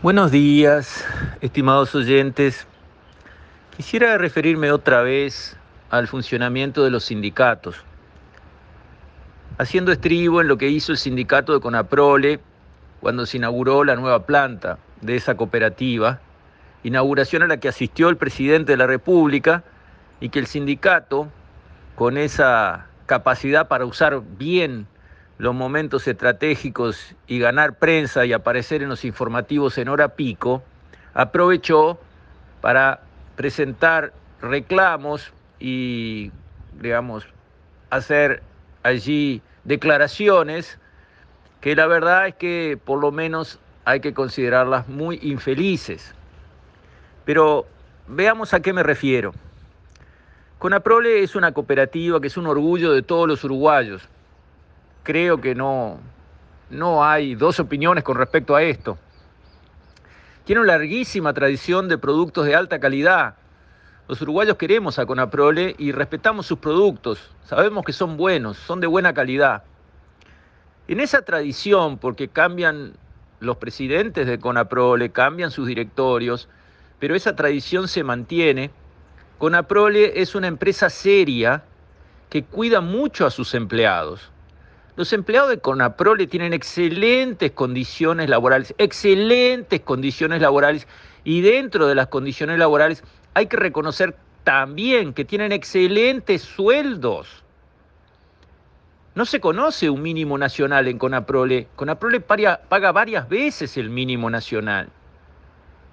Buenos días, estimados oyentes. Quisiera referirme otra vez al funcionamiento de los sindicatos, haciendo estribo en lo que hizo el sindicato de Conaprole cuando se inauguró la nueva planta de esa cooperativa, inauguración a la que asistió el presidente de la República y que el sindicato, con esa capacidad para usar bien los momentos estratégicos y ganar prensa y aparecer en los informativos en hora pico, aprovechó para presentar reclamos y, digamos, hacer allí declaraciones que la verdad es que por lo menos hay que considerarlas muy infelices. Pero veamos a qué me refiero. Conaprole es una cooperativa que es un orgullo de todos los uruguayos creo que no, no hay dos opiniones con respecto a esto. Tiene una larguísima tradición de productos de alta calidad. Los uruguayos queremos a Conaprole y respetamos sus productos. Sabemos que son buenos, son de buena calidad. En esa tradición, porque cambian los presidentes de Conaprole, cambian sus directorios, pero esa tradición se mantiene, Conaprole es una empresa seria que cuida mucho a sus empleados. Los empleados de Conaprole tienen excelentes condiciones laborales, excelentes condiciones laborales, y dentro de las condiciones laborales hay que reconocer también que tienen excelentes sueldos. No se conoce un mínimo nacional en Conaprole. Conaprole paga varias veces el mínimo nacional.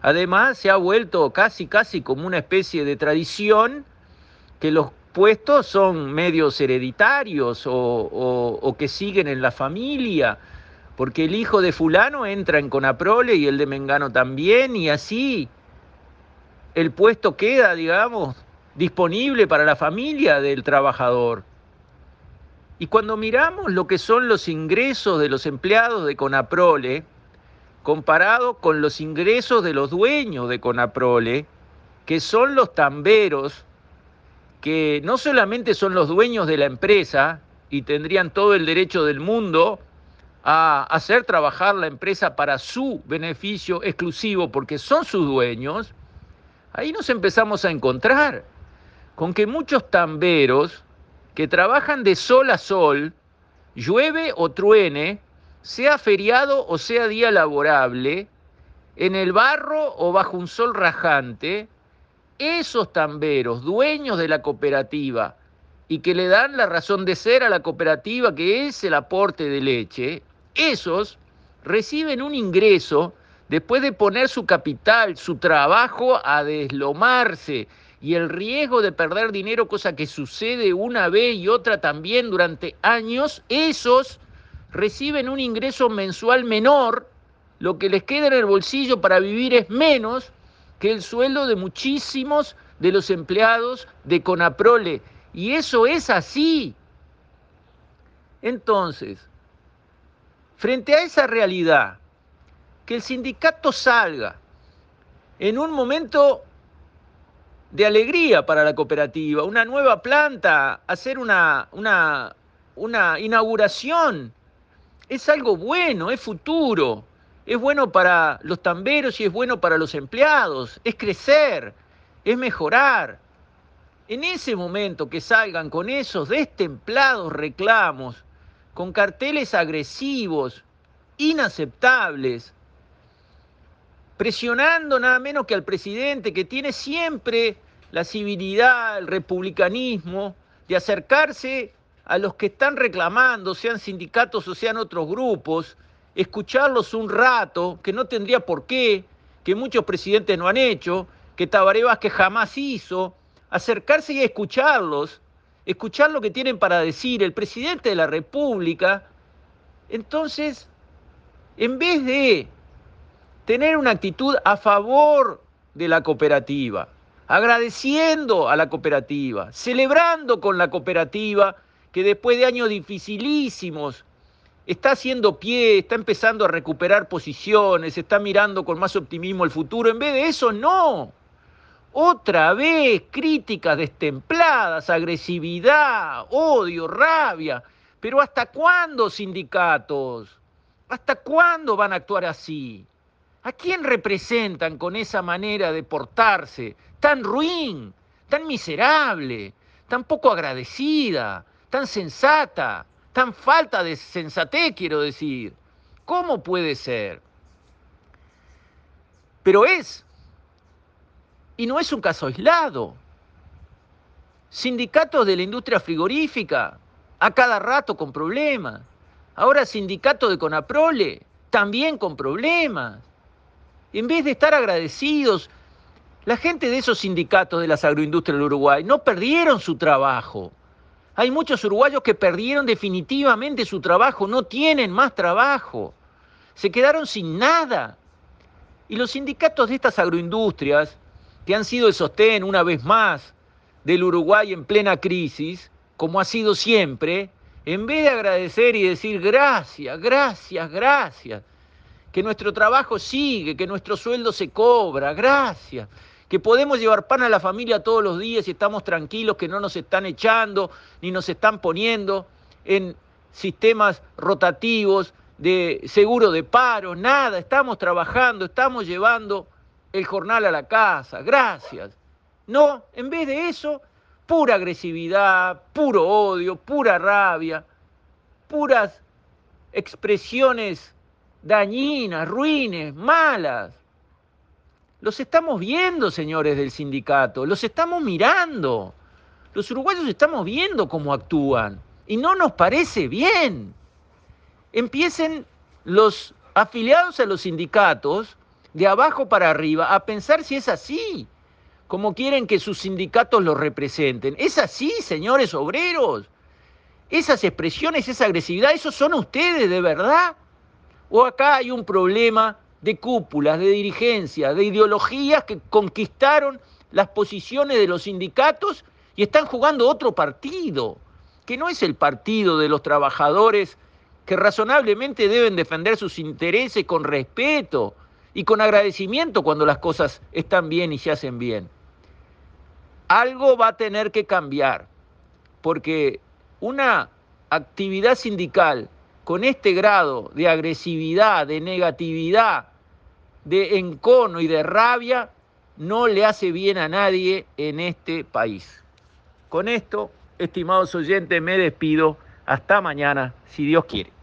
Además, se ha vuelto casi, casi como una especie de tradición que los puestos son medios hereditarios o, que siguen en la familia, porque el hijo de fulano entra en Conaprole y el de Mengano también, y así el puesto queda, digamos, disponible para la familia del trabajador. Y cuando miramos lo que son los ingresos de los empleados de Conaprole, comparado con los ingresos de los dueños de Conaprole, que son los tamberos que no solamente son los dueños de la empresa y tendrían todo el derecho del mundo a hacer trabajar la empresa para su beneficio exclusivo porque son sus dueños, ahí nos empezamos a encontrar con que muchos tamberos que trabajan de sol a sol, llueve o truene, sea feriado o sea día laborable, en el barro o bajo un sol rajante, esos tamberos, dueños de la cooperativa, y que le dan la razón de ser a la cooperativa, que es el aporte de leche, esos reciben un ingreso después de poner su capital, su trabajo a deslomarse. Y el riesgo de perder dinero, cosa que sucede una vez y otra también durante años, esos reciben un ingreso mensual menor, lo que les queda en el bolsillo para vivir es menos que el sueldo de muchísimos de los empleados de Conaprole. Y eso es así. Entonces, frente a esa realidad, que el sindicato salga en un momento de alegría para la cooperativa, una nueva planta, hacer una, una, una inauguración, es algo bueno, es futuro es bueno para los tamberos y es bueno para los empleados, es crecer, es mejorar. En ese momento que salgan con esos destemplados reclamos, con carteles agresivos, inaceptables, presionando nada menos que al presidente que tiene siempre la civilidad, el republicanismo, de acercarse a los que están reclamando, sean sindicatos o sean otros grupos, escucharlos un rato, que no tendría por qué, que muchos presidentes no han hecho, que Tabaré Vázquez jamás hizo, acercarse y escucharlos, escuchar lo que tienen para decir el presidente de la República, entonces, en vez de tener una actitud a favor de la cooperativa, agradeciendo a la cooperativa, celebrando con la cooperativa, que después de años dificilísimos está haciendo pie, está empezando a recuperar posiciones, está mirando con más optimismo el futuro. En vez de eso, no. Otra vez críticas destempladas, agresividad, odio, rabia. Pero ¿hasta cuándo sindicatos? ¿Hasta cuándo van a actuar así? ¿A quién representan con esa manera de portarse tan ruin, tan miserable, tan poco agradecida, tan sensata, tan falta de sensatez, quiero decir? ¿Cómo puede ser? Pero es, y no es un caso aislado. Sindicatos de la industria frigorífica, a cada rato con problemas. Ahora sindicato de Conaprole, también con problemas. En vez de estar agradecidos, la gente de esos sindicatos de las agroindustrias del Uruguay no perdieron su trabajo. Hay muchos uruguayos que perdieron definitivamente su trabajo, no tienen más trabajo. Se quedaron sin nada. Y los sindicatos de estas agroindustrias, que han sido el sostén una vez más del Uruguay en plena crisis, como ha sido siempre, en vez de agradecer y decir gracias, gracias, gracias, que nuestro trabajo sigue, que nuestro sueldo se cobra, gracias, que podemos llevar pan a la familia todos los días y estamos tranquilos, que no nos están echando ni nos están poniendo en sistemas rotativos de seguro de paro, nada, estamos trabajando, estamos llevando el jornal a la casa, gracias. No, en vez de eso, pura agresividad, puro odio, pura rabia, puras expresiones dañinas, ruines, malas. Los estamos viendo, señores del sindicato, los estamos mirando. Los uruguayos estamos viendo cómo actúan y no nos parece bien. Empiecen los afiliados a los sindicatos de abajo para arriba a pensar si es así como quieren que sus sindicatos los representen. Es así, señores obreros. Esas expresiones, esa agresividad, ¿esos son ustedes de verdad? ¿O acá hay un problema de cúpulas, de dirigencia, de ideologías que conquistaron las posiciones de los sindicatos y están jugando otro partido, que no es el partido de los trabajadores que razonablemente deben defender sus intereses con respeto y con agradecimiento cuando las cosas están bien y se hacen bien. Algo va a tener que cambiar, porque una actividad sindical con este grado de agresividad, de negatividad, de encono y de rabia, no le hace bien a nadie en este país. Con esto, estimados oyentes, me despido. Hasta mañana, si Dios quiere.